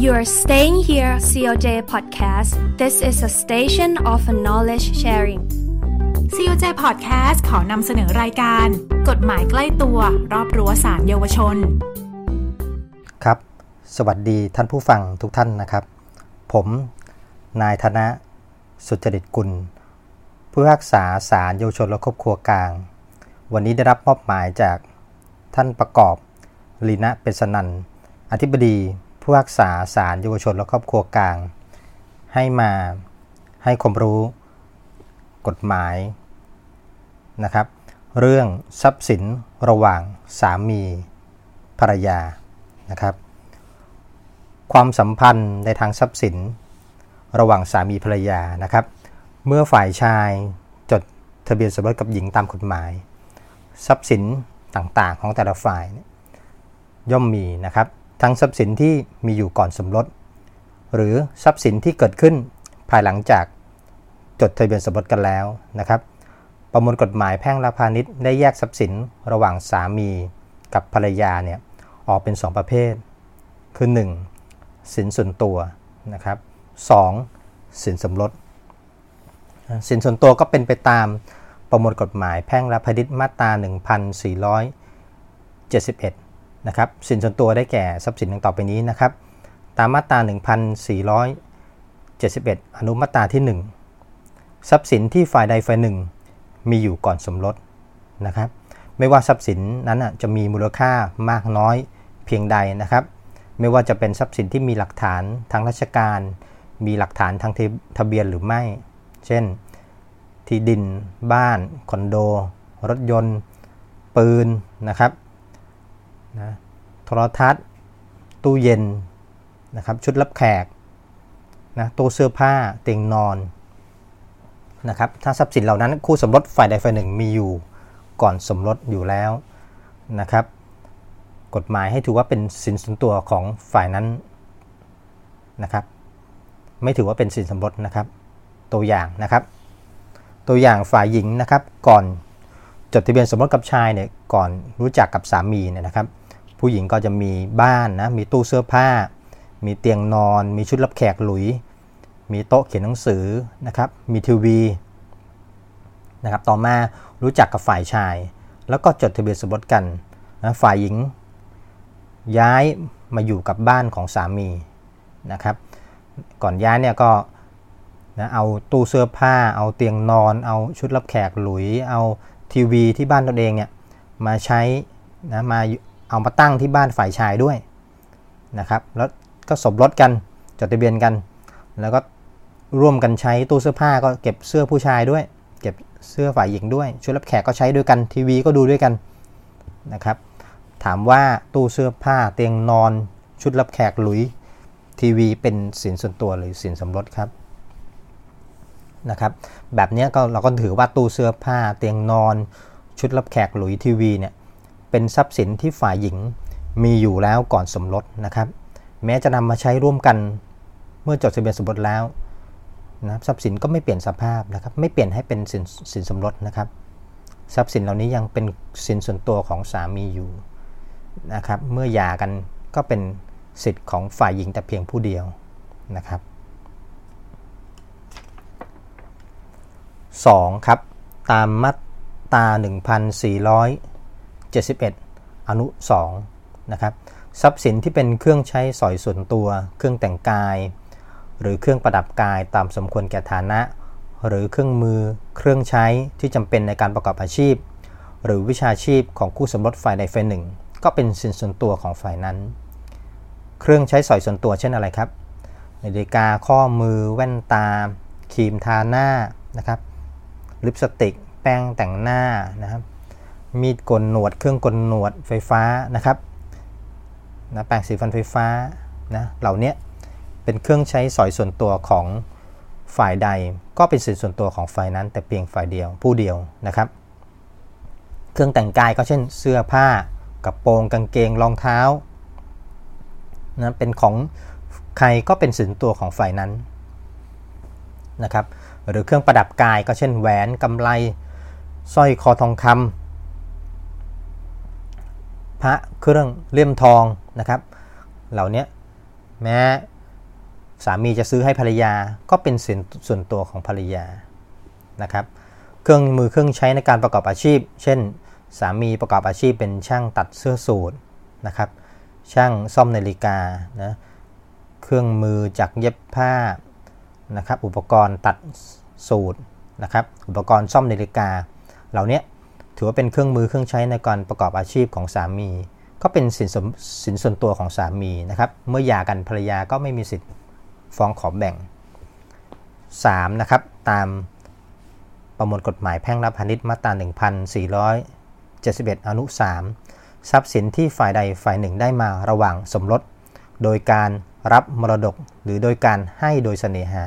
You are staying here, COJ Podcast. This is a station of knowledge sharing. COJ Podcast ขอนำเสนอรายการ กฎหมายใกล้ตัว รอบรั้วศาลเยาวชน ครับ สวัสดีท่านผู้ฟังทุกท่านนะครับ ผมนายธนะสุจริตกุล ผู้พิพากษาศาลเยาวชนและครอบครัวกลาง วันนี้ได้รับมอบหมายจากท่านประกอบลีนะเปสนัน อธิบดี ผู้พิพากษาศาลเยาวชนและครอบครัวกลาง ให้มาให้ความรู้กฎหมายนะครับ เรื่องทรัพย์สินระหว่างสามีภรรยานะครับ ความสัมพันธ์ในทางทรัพย์สินระหว่างสามีภรรยานะครับ เมื่อฝ่ายชายจดทะเบียนสมรสกับหญิงตามกฎหมาย ทรัพย์สินต่างๆของแต่ละฝ่ายย่อมมีนะครับ ทั้งทรัพย์สินที่มีอยู่ก่อนสมรส หรือทรัพย์สินที่เกิดขึ้นภายหลังจากจดทะเบียนสมรสกันแล้วนะครับ ประมวลกฎหมายแพ่งและพาณิชย์ได้แยกทรัพย์สินระหว่างสามีกับภรรยาเนี่ยออกเป็น 2 ประเภท คือ 1. สินส่วนตัวนะครับ 2. สินสมรส สินส่วนตัวก็เป็นไปตามประมวลกฎหมายแพ่งและพาณิชย์มาตรา 1471 นะครับสินส่วนตัวได้แก่ทรัพย์สินดังต่อไปนี้นะครับ ตามมาตรา 1471 อนุมาตราที่ 1 ทรัพย์สินที่ฝ่ายใดฝ่ายหนึ่ง มีอยู่ก่อนสมรสนะครับ ไม่ว่าทรัพย์สินนั้นจะมีมูลค่ามากน้อยเพียงใดนะครับ ไม่ว่าจะเป็นทรัพย์สินที่มีหลักฐานทางราชการ มีหลักฐานทางทะเบียนหรือไม่ เช่น ที่ดิน บ้าน คอนโด รถยนต์ ปืนนะครับ นะโทรทัศน์ ตู้เย็นนะครับชุดรับแขกนะตู้เสื้อผ้าเตียงนอนนะครับถ้าทรัพย์สินเหล่านั้นคู่สมรสฝ่ายใดฝ่ายหนึ่งมีอยู่ก่อนสมรสอยู่แล้วนะครับ กฎหมายให้ถือว่าเป็นสินส่วนตัวของฝ่ายนั้นนะครับ ไม่ถือว่าเป็นสินสมรสนะครับ ตัวอย่างนะครับ ตัวอย่างฝ่ายหญิงนะครับ ก่อนจดทะเบียนสมรสกับชายเนี่ยก่อนรู้จักกับสามีเนี่ยนะครับ ผู้หญิงก็จะมีบ้านนะ มีตู้เสื้อผ้า มีเตียงนอน มีชุดรับแขกหลุย มีโต๊ะเขียนหนังสือนะครับ มีทีวีนะครับต่อมารู้จักกับฝ่ายชาย แล้วก็จดทะเบียนสมรสกันนะฝ่ายหญิง ย้ายมาอยู่กับบ้านของสามีนะครับ ก่อนย้ายเนี่ยก็นะเอาตู้เสื้อผ้า เอาเตียงนอน เอาชุดรับแขกหลุย เอาทีวีที่บ้านตนเองเนี่ยมาใช้นะมา เอามาตั้งที่บ้านฝ่ายชายด้วยนะครับแล้วก็สมรสกันจดทะเบียนกัน แล้วก็ร่วมกันใช้ตู้เสื้อผ้าก็เก็บเสื้อผู้ชายด้วย เก็บเสื้อฝ่ายหญิงด้วยชุดรับแขกก็ใช้ด้วยกันทีวีก็ดูด้วยกันนะครับ ถามว่าตู้เสื้อผ้าเตียงนอนชุดรับแขกหลุยทีวีเป็นสินส่วนตัวหรือสินสมรสครับนะครับแบบนี้ก็เราก็ถือว่าตู้เสื้อผ้าเตียงนอน ชุดรับแขกหลุยทีวีเนี่ย เป็นทรัพย์สินที่ฝ่ายหญิงมีอยู่แล้วก่อนสมรสนะครับ แม้จะนำมาใช้ร่วมกันเมื่อจดทะเบียนสมรสแล้วนะทรัพย์สินก็ไม่เปลี่ยนสภาพนะครับ ไม่เปลี่ยนให้เป็นสินสินสมรสนะครับ ทรัพย์สินเหล่านี้ยังเป็นสินส่วนตัวของสามีอยู่นะครับ เมื่อหย่ากันก็เป็นสิทธิ์ของฝ่ายหญิงแต่เพียงผู้เดียวนะครับ 2. ครับ ตามมาตรา 71 อนุ2นะครับทรัพย์สินที่เป็นเครื่องใช้สอยส่วนตัว เครื่องแต่งกาย หรือเครื่องประดับกายตามสมควรแก่ฐานะ หรือเครื่องมือ เครื่องใช้ที่จำเป็นในการประกอบอาชีพ หรือวิชาชีพของคู่สมรสฝ่ายใดฝ่ายหนึ่ง ก็เป็นสินส่วนตัวของฝ่ายนั้น เครื่องใช้สอยส่วนตัวเช่นอะไรครับนาฬิกาข้อมือแว่นตาครีมทาหน้านะครับลิปสติก แป้งแต่งหน้านะครับ มีดกลหนวด เครื่องกลหนวดไฟฟ้านะครับนะแปรงสีฟันไฟฟ้านะเหล่านี้เป็นเครื่องใช้สอยส่วนตัวของฝ่ายใด ก็เป็นสินส่วนตัวของฝ่ายนั้น แต่เพียงฝ่ายเดียวผู้เดียวนะครับ เครื่องแต่งกายก็เช่นเสื้อผ้ากระโปรงกางเกงรองเท้านะเป็นของใครก็เป็นสินตัวของฝ่ายนั้นนะครับหรือเครื่องประดับกายก็เช่นแหวนกำไลสร้อยคอทองคำ พระเครื่องเลี่ยมทองนะครับ เหล่านี้แม้สามีจะซื้อให้ภรรยาก็เป็นสินส่วนตัวของภรรยานะครับ เครื่องมือเครื่องใช้ในการประกอบอาชีพ เช่น สามีประกอบอาชีพเป็นช่างตัดเสื้อสูทนะครับ ช่างซ่อมนาฬิกานะเครื่องมือจักเย็บผ้านะครับ อุปกรณ์ตัดสูตรนะครับ อุปกรณ์ซ่อมนาฬิกา เหล่านี้ ถือว่าเป็นเครื่องมือเครื่องใช้ในการประกอบอาชีพของสามี ก็เป็นสินสสินส่วนตัวของสามีนะครับเมื่อหย่ากันภรรยาก็ไม่มีสิทธิ์ฟ้องขอแบ่ง 3. นะครับตามประมวลกฎหมายแพ่งและพาณิชย์มาตรา1471 อนุ 3 ทรัพย์สินที่ฝ่ายใดฝ่ายหนึ่งได้มาระหว่างสมรส โดยการรับมรดกหรือโดยการให้โดยเสน่หา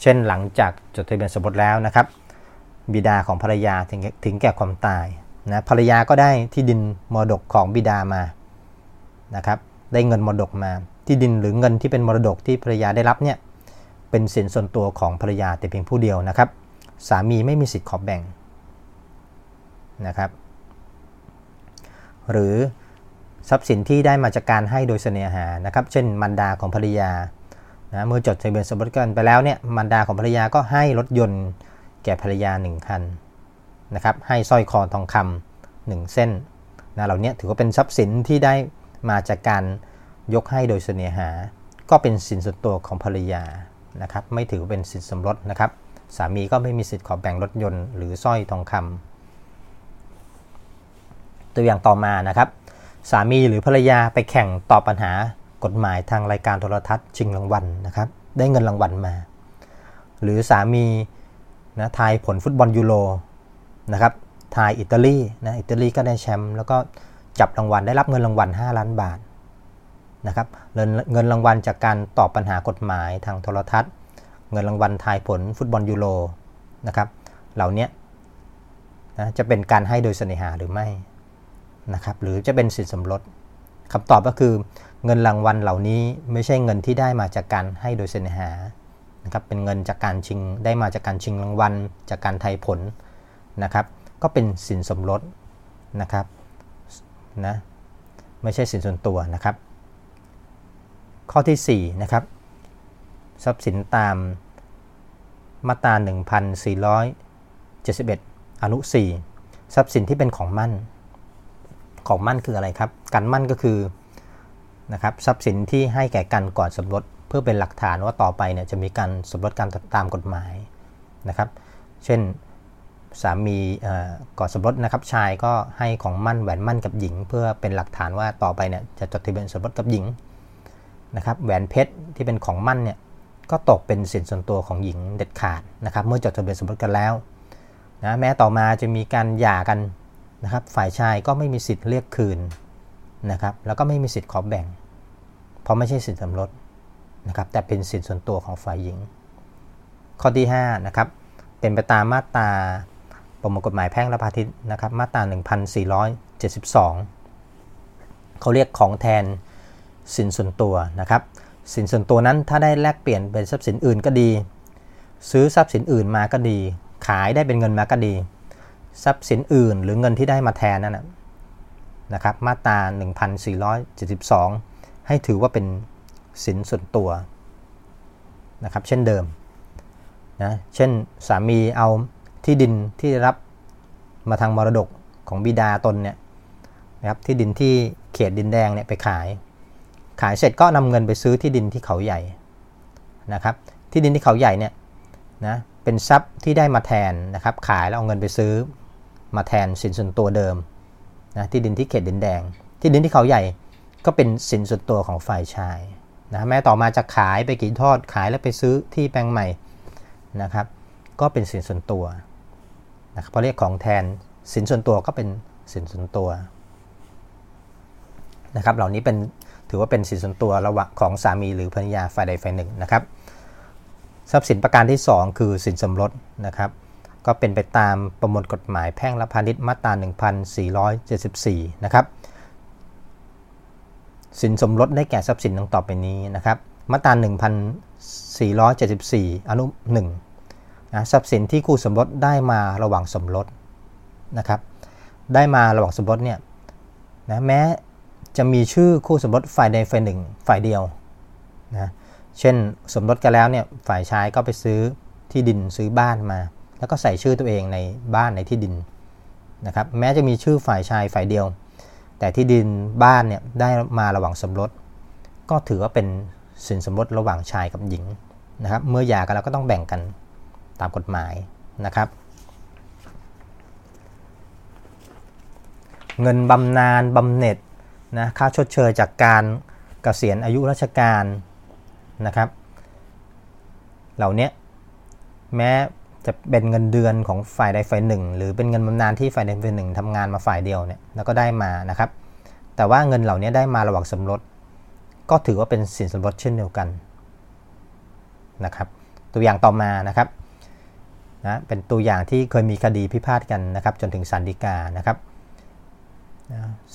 เช่นหลังจากจดทะเบียนสมรสแล้วนะครับ บิดาของภรรยาถึงถึงแก่ความตายนะภรรยาก็ได้ที่ดินมรดกของบิดามานะครับ ได้เงินมรดกมา ที่ดินหรือเงินที่เป็นมรดกที่ภรรยาได้รับเนี่ยเป็นสินส่วนตัวของภรรยาแต่เพียงผู้เดียวนะครับ สามีไม่มีสิทธิ์ขอแบ่งนะครับ หรือทรัพย์สินที่ได้มาจากการให้โดยเสน่หานะครับ เช่นมันดาของภรรยานะเมื่อจดทะเบียนสมรสกันไปแล้วเนี่ยมันดาของภรรยาก็ให้รถยนต์ แก่ภรรยา1คันนะครับให้สร้อยคอทองคำหนึ่งเส้นนะเหล่านี้ถือว่าเป็นทรัพย์สินที่ได้มาจากการยกให้โดยเสน่หา ก็เป็นสินส่วนตัวของภรรยานะครับไม่ถือเป็นสินสมรสนะครับ สามีก็ไม่มีสิทธิ์ขอแบ่งรถยนต์หรือสร้อยทองคำตัวอย่างต่อมานะครับ สามีหรือภรรยาไปแข่งตอบปัญหากฎหมายทางรายการโทรทัศน์ชิงรางวัลนะครับ ได้เงินรางวัลมา หรือสามี นะทายผลฟุตบอลยูโรนะครับทายอิตาลีนะอิตาลีก็ได้แชมป์แล้วก็จับรางวัลได้รับเงินรางวัล 5 ล้านบาทนะครับเงินรางวัลจากการตอบปัญหากฎหมายทางโทรทัศน์ เงินรางวัลทายผลฟุตบอลยูโรนะครับเหล่านี้นะจะเป็นการให้โดยเสน่หาหรือไม่นะครับหรือจะเป็นสินสมรสคำตอบก็คือเงินรางวัลเหล่านี้ไม่ใช่เงินที่ได้มาจากการให้โดยเสน่หา นะครับเป็นเงินจากการชิงได้มาจากการชิงรางวัล จากการไทยผลนะครับก็เป็นสินสมรสนะครับนะไม่ใช่สินส่วนตัวนะครับ ข้อที่4นะครับทรัพย์สินตามมาตรา1471 อนุ 4 ทรัพย์สินที่เป็นของมั่น ของมั่นคืออะไรครับ การมั่นก็คือนะครับทรัพย์สินที่ให้แก่กันก่อนสมรส เพื่อเป็นหลักฐานว่าต่อไปเนี่ยจะมีการสมรสกันตามกฎหมายนะครับ เช่นสามีก่อสมรสนะครับชายก็ให้ของมั่นแหวนมั่นกับหญิง เพื่อเป็นหลักฐานว่าต่อไปเนี่ยจะจดทะเบียนสมรสกับหญิงนะครับแหวนเพชรที่เป็นของมั่นเนี่ยก็ตกเป็นสินส่วนตัวของหญิงเด็ดขาดนะครับเมื่อจดทะเบียนสมรสกันแล้วนะแม้ต่อมาจะมีการหย่ากันนะครับฝ่ายชายก็ไม่มีสิทธิ์เรียกคืนนะครับแล้วก็ไม่มีสิทธิ์ขอแบ่ง เพราะไม่ใช่สินสมรส นะครับแต่เป็นสินส่วนตัวของฝ่ายหญิง ข้อที่5นะครับเป็นไปตามมาตราประมวลกฎหมายแพ่งและพาณิชย์นะครับมาตรา 1472 เขาเรียกของแทนสินส่วนตัวนะครับสินส่วนตัวนั้นถ้าได้แลกเปลี่ยนเป็นทรัพย์สินอื่นก็ดี ซื้อทรัพย์สินอื่นมาก็ดี ขายได้เป็นเงินมาก็ดี ทรัพย์สินอื่นหรือเงินที่ได้มาแทนนั่นนะครับมาตรา 1472 ให้ถือว่าเป็น สินส่วนตัวนะครับ เช่นเดิมนะเช่นสามีเอาที่ดินที่รับมาทางมรดกของบิดาตนเนี่ยนะครับที่ดินที่เขตดินแดงเนี่ยไปขาย ขายเสร็จก็นำเงินไปซื้อที่ดินที่เขาใหญ่นะครับ ที่ดินที่เขาใหญ่เนี่ยนะเป็นทรัพย์ที่ได้มาแทนนะครับ ขายแล้วเอาเงินไปซื้อมาแทนสินส่วนตัวเดิมนะที่ดินที่เขตดินแดง ที่ดินที่เขาใหญ่ก็เป็นสินส่วนตัวของฝ่ายชาย นะแม้ต่อมาจะขายไปกี่ทอดขายแล้วไปซื้อที่แปลงใหม่นะครับ ก็เป็นสินส่วนตัวนะครับพอเรียกของแทนสินส่วนตัวก็เป็นสินส่วนตัวนะครับเหล่านี้เป็นถือว่าเป็นสินส่วนตัวระหว่างของสามีหรือภรรยาฝ่ายใดฝ่ายหนึ่งนะครับ ทรัพย์สินประการที่ 2 คือสินสมรสนะครับ ก็เป็นไปตามประมวลกฎหมายแพ่งและพาณิชย์มาตรา 1474 นะครับ สินสมรสได้แก่ทรัพย์สินดังต่อไปนี้นะครับ มาตรา 1474 อนุ1นะทรัพย์สินที่คู่สมรสได้มาระหว่างสมรสนะครับ ได้มาระหว่างสมรสเนี่ยนะแม้จะมีชื่อคู่สมรสฝ่ายใดฝ่ายหนึ่งฝ่ายเดียวนะเช่นสมรสกันแล้วเนี่ยฝ่ายชายก็ไปซื้อที่ดินซื้อบ้านมา แล้วก็ใส่ชื่อตัวเองในบ้านในที่ดินนะครับ แม้จะมีชื่อฝ่ายชายฝ่ายเดียว แต่ที่ดินบ้านเนี่ยได้มาระหว่างสมรส ก็ถือว่าเป็นสินสมรสระหว่างชายกับหญิงนะครับ เมื่อหย่ากันแล้วก็ต้องแบ่งกันตามกฎหมายนะครับ เงินบำนาญบำเหน็จนะค่าชดเชยจากการเกษียณอายุราชการนะครับ เหล่านี้แม้ จะเป็นเงินเดือนของฝ่ายใดฝ่ายหนึ่ง หรือเป็นเงินบำนาญที่ฝ่ายใดฝ่ายหนึ่งทำงานมาฝ่ายเดียวเนี่ยแล้วก็ได้มานะครับ แต่ว่าเงินเหล่านี้ได้มาระหว่างสมรส ก็ถือว่าเป็นสินสมรสเช่นเดียวกันนะครับ ตัวอย่างต่อมานะครับนะเป็นตัวอย่างที่เคยมีคดีพิพาทกันนะครับ จนถึงศาลฎีกานะครับ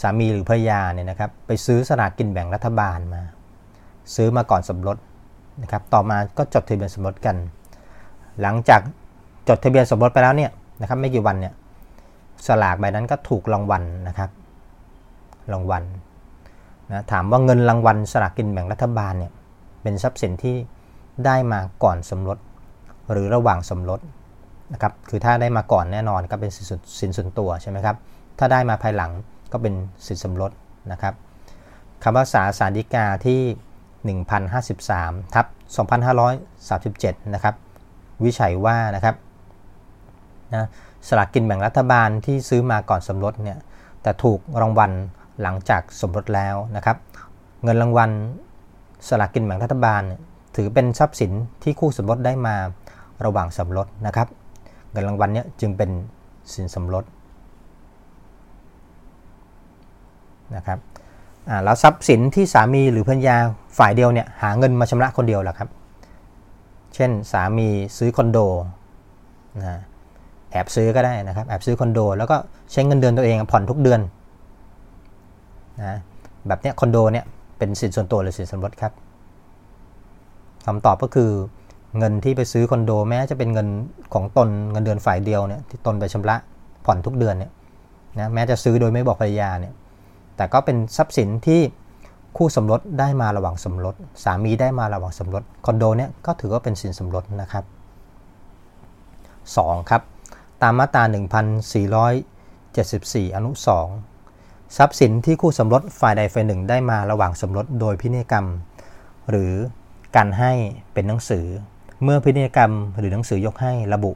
สามีหรือภรรยาเนี่ยนะครับไปซื้อสลากกินแบ่งรัฐบาลมา ซื้อมาก่อนสมรสนะครับ ต่อมาก็จดทะเบียนสมรสกัน หลังจาก จดทะเบียนสมรสไปแล้วเนี่ยนะครับไม่กี่วันเนี่ยสลากใบนั้นก็ถูกรางวัลนะครับรางวัลนะถามว่าเงินรางวัลสลากกินแบ่งรัฐบาลเนี่ยเป็นทรัพย์สินที่ได้มาก่อนสมรสหรือระหว่างสมรสนะครับคือถ้าได้มาก่อนแน่นอนก็เป็นสินส่วนตัวใช่ไหมครับถ้าได้มาภายหลังก็เป็นสินสมรสนะครับคำภาษาสารดีกาที่ 1053ทับ2537 นะครับ วิจัยว่านะครับ นะสลากกินแบ่งรัฐบาลที่ซื้อมาก่อนสมรสเนี่ยแต่ถูกรางวัลหลังจากสมรสแล้วนะครับ เงินรางวัลสลากกินแบ่งรัฐบาล ถือเป็นทรัพย์สินที่คู่สมรสได้มาระหว่างสมรสนะครับ เงินรางวัลเนี้จึงเป็นสินสมรสนะครับแล้วทรัพย์สินที่สามีหรือภรรยาฝ่ายเดียวเนี่ยหาเงินมาชำระคนเดียวหละครับ เช่นสามีซื้อคอนโดนะ แอบซื้อก็ได้นะครับ แอบซื้อคอนโด แล้วก็ใช้เงินเดือนตัวเองผ่อนทุกเดือนนะแบบเนี้ยคอนโดเนี่ยเป็นสินส่วนตัวหรือสินสมรสครับคำตอบก็คือเงินที่ไปซื้อคอนโดแม้จะเป็นเงินของตนเงินเดือนฝ่ายเดียวเนี่ยที่ตนไปชำระผ่อนทุกเดือนเนี่ยนะแม้จะซื้อโดยไม่บอกภรรยาเนี่ยแต่ก็เป็นทรัพย์สินที่คู่สมรสได้มาระหว่างสมรส สามีได้มาระหว่างสมรสคอนโดเนี่ยก็ถือว่าเป็นสินสมรสนะครับ 2. ครับ ตามมาตรา 1474 อนุ 2 ทรัพย์สินที่คู่สมรสฝ่ายใดฝ่ายหนึ่งได้มาระหว่างสมรสโดยพินัยกรรม หรือการให้เป็นหนังสือ เมื่อพินัยกรรมหรือหนังสือยกให้ระบุ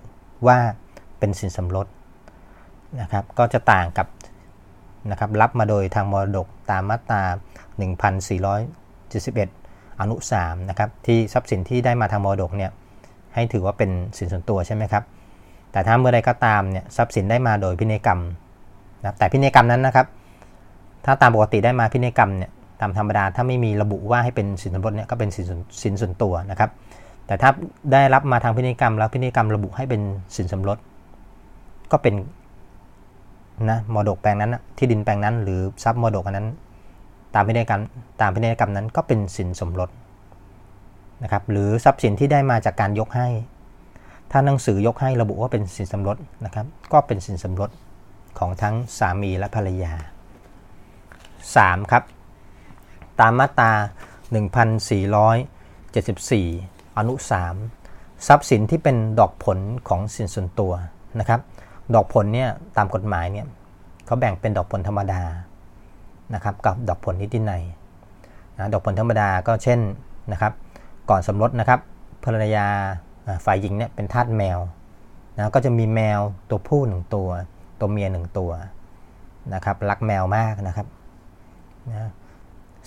ว่าเป็นสินสมรสนะครับก็จะต่างกับนะครับรับมาโดยทางมรดกตามมาตรา 1471 อนุ3นะครับที่ทรัพย์สินที่ได้มาทางมรดกเนี่ยให้ถือว่าเป็นสินส่วนตัวใช่ไหมครับ แต่ถ้าเมื่อใดก็ตามเนี่ยทรัพย์สินได้มาโดยพินัยกรรมนะแต่พินัยกรรมนั้นนะครับ ถ้าตามปกติได้มาพินัยกรรมเนี่ยตามธรรมดาถ้าไม่มีระบุว่าให้เป็นสินสมรสเนี่ยก็เป็นสินสินส่วนตัวนะครับ แต่ถ้าได้รับมาทางพินัยกรรม แล้วพินัยกรรมระบุให้เป็นสินสมรสก็เป็นนะมรดกแปลงนั้นที่ดินแปลงนั้น หรือทรัพย์มรดกอันนั้น ตามพินัยกรรมตามพินัยกรรมนั้นก็เป็นสินสมรสนะครับหรือทรัพย์สินที่ได้มาจากการยกให้ ถ้าหนังสือยกให้ระบุว่าเป็นสินสมรสนะครับ ก็เป็นสินสมรสของทั้งสามีและภรรยา 3. ครับ ตามมาตรา 1474 อนุ 3 ทรัพย์สินที่เป็นดอกผลของสินส่วนตัวนะครับ ดอกผลเนี่ยตามกฎหมายเนี่ยเขาแบ่งเป็นดอกผลธรรมดานะครับกับดอกผลนิตินัยนะดอกผลธรรมดาก็เช่นนะครับ ก่อนสมรสนะครับภรรยา ฝ่ายหญิงเนี่ยเป็นทาสแมวนะก็จะมีแมวตัวผู้หนึ่งตัว ตัวเมียหนึ่งตัวนะครับรักแมวมากนะครับนะ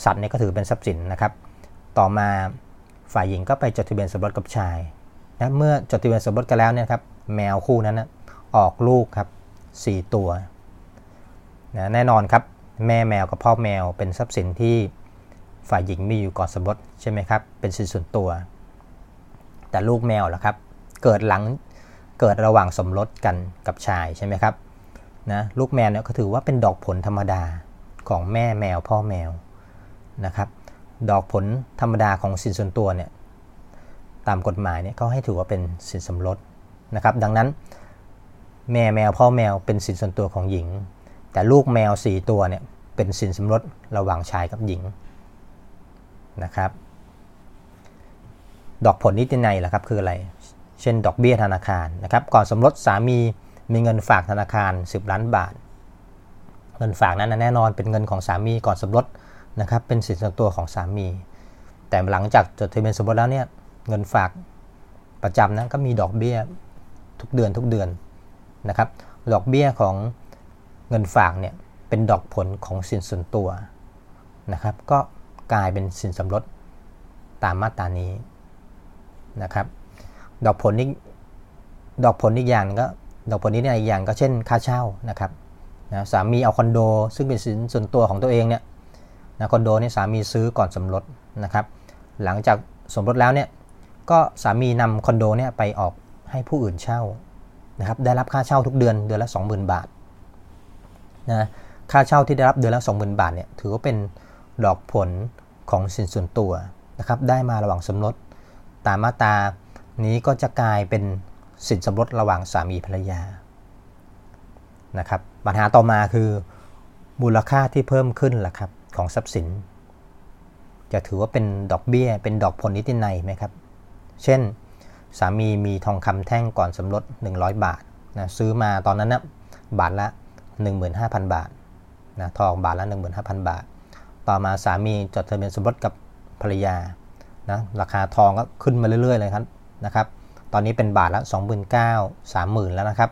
สัตว์เนี่ยก็ถือเป็นทรัพย์สินนะครับ ต่อมาฝ่ายหญิงก็ไปจดทะเบียนสมรสกับชายนะเมื่อจดทะเบียนสมรสกันแล้วเนี่ยครับแมวคู่นั้นนะออกลูกครับ 4 ตัวนะแน่นอนครับแม่แมวกับพ่อแมวเป็นทรัพย์สินที่ฝ่ายหญิงมีอยู่ก่อนสมรสใช่ไหมครับเป็นสินส่วนตัว แต่ลูกแมวล่ะครับ เกิดหลังเกิดระหว่างสมรสกันกับชายใช่ไหมครับนะลูกแมวเนี่ยก็ถือว่าเป็นดอกผลธรรมดาของแม่แมวพ่อแมวนะครับดอกผลธรรมดาของสินส่วนตัวเนี่ยตามกฎหมายเนี่ยเขาให้ถือว่าเป็นสินสมรสนะครับ ดังนั้น แม่แมวพ่อแมวเป็นสินส่วนตัวของหญิง แต่ลูกแมว 4 ตัวเนี่ยเป็นสินสมรสระหว่างชายกับหญิงนะครับ ดอกผลนิตินัยล่ะครับคืออะไร เช่น ดอกเบี้ยธนาคารนะครับ ก่อนสมรสสามีมีเงินฝากธนาคาร 10 ล้านบาท เงินฝากนั้นแน่นอนเป็นเงินของสามีก่อนสมรสนะครับ เป็นสินส่วนตัวของสามี แต่หลังจากจดทะเบียนสมรสแล้วเนี่ยเงินฝากประจำนั้นก็มีดอกเบี้ยทุกเดือนทุกเดือนนะครับ ดอกเบี้ยของเงินฝากเนี่ยเป็นดอกผลของสินส่วนตัวนะครับ ก็กลายเป็นสินสมรสตามมาตรานี้ นะครับ ดอกผลอีกดอกผลอีกอย่างก็ดอกผลนี้อีกอย่างก็เช่นค่าเช่านะครับนะสามีเอาคอนโด ซึ่งเป็นสินส่วนตัวของตัวเองเนี่ยนะคอนโดนี่สามีซื้อก่อนสมรสนะครับ หลังจากสมรสแล้วเนี่ยก็สามีนำคอนโดเนี่ยไปออกให้ผู้อื่นเช่านะครับได้รับค่าเช่าทุกเดือนเดือนละ 20,000 บาทนะค่าเช่าที่ได้รับเดือนละ 20,000 บาทเนี่ยถือว่าเป็นดอกผลของสินส่วนตัวนะครับได้มาระหว่างสมรส ตามมาตานี้ก็จะกลายเป็นสินสมรสระหว่างสามีภรรยานะครับปัญหาต่อมาคือมูลค่าที่เพิ่มขึ้นล่ะครับของทรัพย์สิน จะถือว่าเป็นดอกเบี้ย เป็นดอกผลนิตินัยไหมครับ เช่น สามีมีทองคำแท่งก่อนสมรส100 บาทนะซื้อมาตอนนั้นนะบาทละ 15,000 บาทนะทองบาทละ 15,000 บาท ต่อมาสามีจดทะเบียนสมรสกับภรรยา นะราคาทองก็ขึ้นมาเรื่อยๆเลยครับนะครับตอนนี้เป็นบาทละ 29,000 30,000 แล้วนะครับ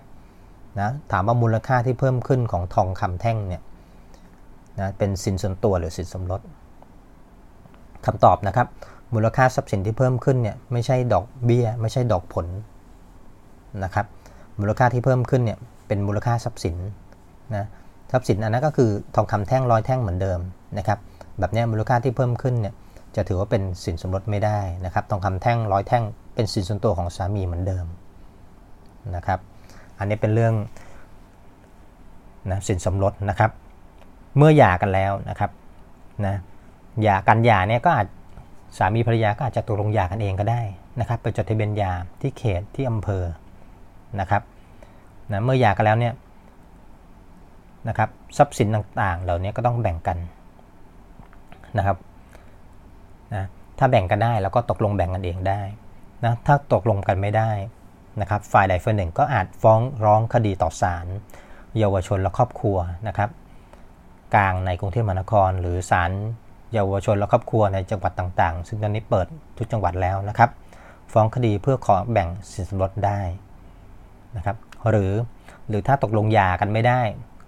นะถามว่ามูลค่าที่เพิ่มขึ้นของทองคำแท่งเนี่ยนะเป็นสินส่วนตัวหรือสินสมรสคำตอบนะครับ มูลค่าทรัพย์สินที่เพิ่มขึ้นเนี่ยไม่ใช่ดอกเบี้ย ไม่ใช่ดอกผลนะครับมูลค่าที่เพิ่มขึ้นเนี่ยเป็นมูลค่าทรัพย์สินนะทรัพย์สินอันนั้นก็คือทองคำแท่งร้อยแท่งเหมือนเดิมนะครับแบบนี้มูลค่าที่เพิ่มขึ้นเนี่ย จะถือว่าเป็นสินสมรสไม่ได้นะครับทองคำแท่งร้อยแท่งเป็นสินส่วนตัวของสามีเหมือนเดิมนะครับ อันนี้เป็นเรื่องนะสินสมรสนะครับ เมื่อหย่ากันแล้วนะครับนะหย่ากันหย่าเนี่ยก็อาจสามีภรรยาก็อาจจะตกลงหย่ากันเองก็ได้นะครับไปจดทะเบียนหย่าที่เขตที่อำเภอนะครับนะเมื่อหย่ากันแล้วเนี่ยนะครับทรัพย์สินต่างๆ เหล่านี้ก็ต้องแบ่งกันนะครับ นะถ้าแบ่งกันได้แล้วก็ตกลงแบ่งกันเองได้นะถ้าตกลงกันไม่ได้นะครับฝ่ายใดฝ่ายหนึ่งก็อาจฟ้องร้องคดีต่อศาลเยาวชนและครอบครัวนะครับ กลางในกรุงเทพมหานคร หรือศาลเยาวชนและครอบครัวในจังหวัดต่างๆ ซึ่งตอนนี้เปิดทุกจังหวัดแล้วนะครับ ฟ้องคดีเพื่อขอแบ่งสินสมรสได้นะครับหรือหรือถ้าตกลงหย่ากันไม่ได้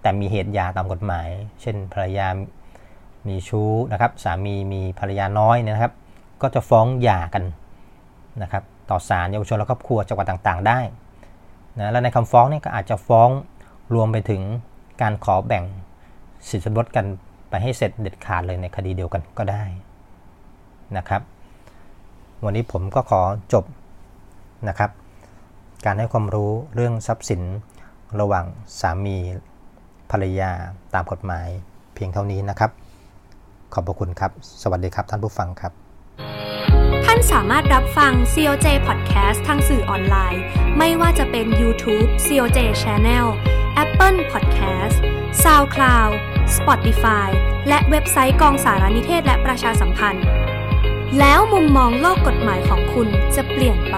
แต่มีเหตุหย่าตามกฎหมาย เช่นภรรยา มีชู้นะครับสามีมีภรรยาน้อยนะครับ ก็จะฟ้องหย่ากันนะครับต่อศาลเยาวชนและครอบครัวจังหวัดต่างๆ ได้นะและในคำฟ้องนี่ก็อาจจะฟ้องรวมไปถึงการขอแบ่งสินสมรสกันไปให้เสร็จเด็ดขาดเลยในคดีเดียวกันก็ได้นะครับ วันนี้ผมก็ขอจบนะครับ การให้ความรู้เรื่องทรัพย์สินระหว่างสามีภรรยาตามกฎหมายเพียงเท่านี้นะครับ ขอบพระคุณครับ สวัสดีครับท่านผู้ฟังครับ ท่านสามารถรับฟัง COJ Podcast ทางสื่อออนไลน์ ไม่ว่าจะเป็น YouTube COJ Channel Apple Podcast SoundCloud Spotify และเว็บไซต์กองสารนิเทศและประชาสัมพันธ์ แล้วมุมมองโลกกฎหมายของคุณจะเปลี่ยนไป